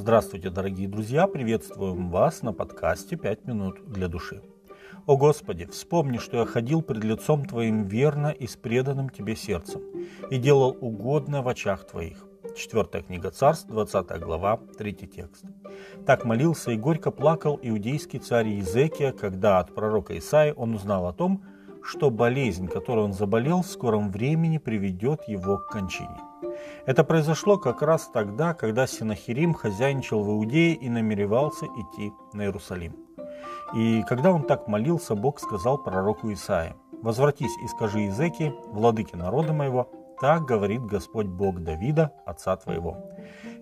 Здравствуйте, дорогие друзья! Приветствуем вас на подкасте «Пять минут для души». О Господи, вспомни, что я ходил пред лицом Твоим верно и с преданным Тебе сердцем, и делал угодно в очах Твоих. Четвертая книга Царств, 20 глава, третий текст. Так молился и горько плакал иудейский царь Езекия, когда от пророка Исаи он узнал о том, что болезнь, которой он заболел, в скором времени приведет его к кончине. Это произошло как раз тогда, когда Синахирим хозяйничал в Иудее и намеревался идти на Иерусалим. И когда он так молился, Бог сказал пророку Исаии, «Возвратись и скажи Иезеке, владыке народа моего, так говорит Господь Бог Давида, отца твоего.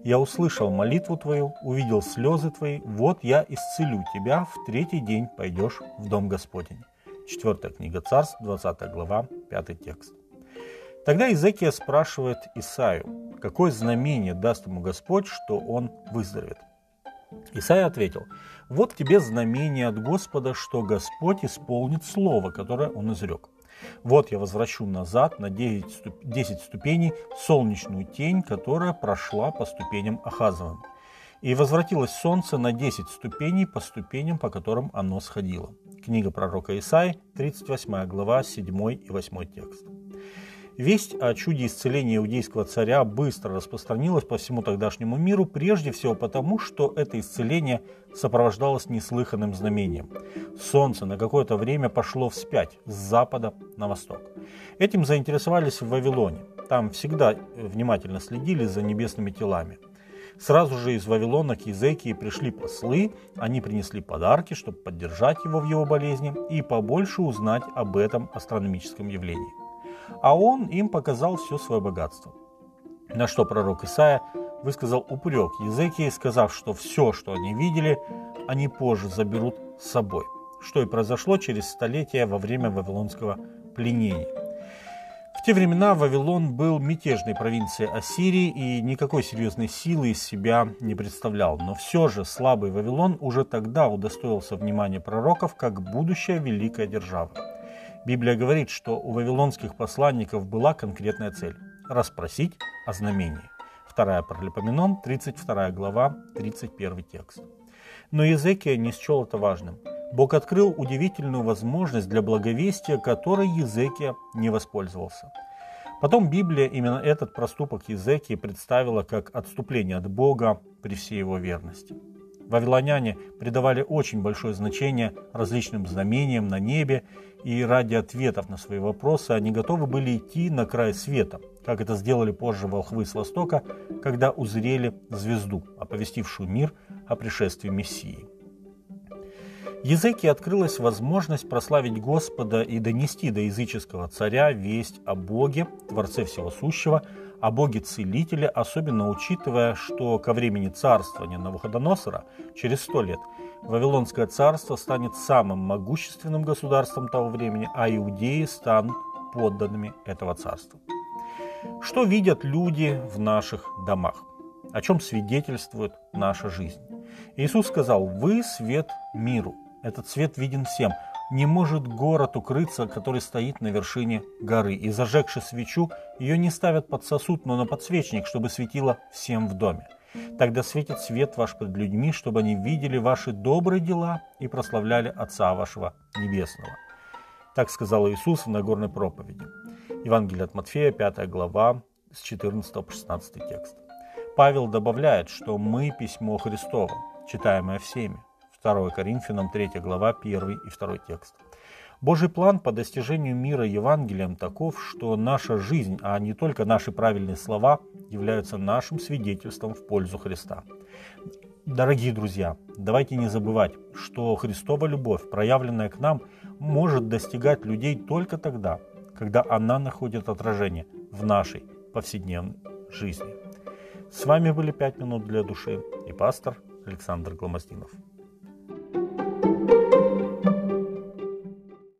Я услышал молитву твою, увидел слезы твои, вот я исцелю тебя, в третий день пойдешь в дом Господень». Четвертая книга Царств, 20 глава, пятый текст. Тогда Изекия спрашивает Исаю, какое знамение даст ему Господь, что он выздоровеет. Исаия ответил, вот тебе знамение от Господа, что Господь исполнит слово, которое он изрек. Вот я возвращу назад на 10 ступеней солнечную тень, которая прошла по ступеням Ахазовым. И возвратилось солнце на 10 ступеней по ступеням, по которым оно сходило. Книга пророка Исаи, 38 глава, 7 и 8 текст. Весть о чуде исцеления иудейского царя быстро распространилась по всему тогдашнему миру, прежде всего потому, что это исцеление сопровождалось неслыханным знамением. Солнце на какое-то время пошло вспять с запада на восток. Этим заинтересовались в Вавилоне. Там всегда внимательно следили за небесными телами. Сразу же из Вавилона к Езекии пришли послы, они принесли подарки, чтобы поддержать его в его болезни и побольше узнать об этом астрономическом явлении а он им показал все свое богатство. На что пророк Исаия высказал упрек Езекии, сказав, что все, что они видели, они позже заберут с собой, что и произошло через столетия во время вавилонского пленения. В те времена Вавилон был мятежной провинцией Ассирии и никакой серьезной силы из себя не представлял. Но все же слабый Вавилон уже тогда удостоился внимания пророков как будущая великая держава. Библия говорит, что у вавилонских посланников была конкретная цель – расспросить о знамении. Вторая Паралипоменон, 32 глава, 31 текст. Но Езекия не счел это важным. Бог открыл удивительную возможность для благовестия, которой Езекия не воспользовался. Потом Библия именно этот проступок Езекии представила как отступление от Бога при всей его верности. Вавилоняне придавали очень большое значение различным знамениям на небе, и ради ответов на свои вопросы они готовы были идти на край света, как это сделали позже волхвы с Востока, когда узрели звезду, оповестившую мир о пришествии Мессии. Языке открылась возможность прославить Господа и донести до языческого царя весть о Боге, Творце Всего Сущего, о Боге Целителя, особенно учитывая, что ко времени царствования Навуходоносора, через сто лет, Вавилонское царство станет самым могущественным государством того времени, а иудеи станут подданными этого царства. Что видят люди в наших домах? О чем свидетельствует наша жизнь? Иисус сказал, вы свет миру. Этот свет виден всем. Не может город укрыться, который стоит на вершине горы. И зажегши свечу, ее не ставят под сосуд, но на подсвечник, чтобы светило всем в доме. Тогда светит свет ваш пред людьми, чтобы они видели ваши добрые дела и прославляли Отца вашего Небесного. Так сказал Иисус в Нагорной проповеди. Евангелие от Матфея, 5 глава, с 14 по 16 текст. Павел добавляет, что мы письмо Христово, читаемое всеми. 2 Коринфянам 3 глава 1 и 2 текст. Божий план по достижению мира Евангелием таков, что наша жизнь, а не только наши правильные слова, являются нашим свидетельством в пользу Христа. Дорогие друзья, давайте не забывать, что Христова любовь, проявленная к нам, может достигать людей только тогда, когда она находит отражение в нашей повседневной жизни. С вами были «Пять минут для души» и пастор Александр Гломоздинов.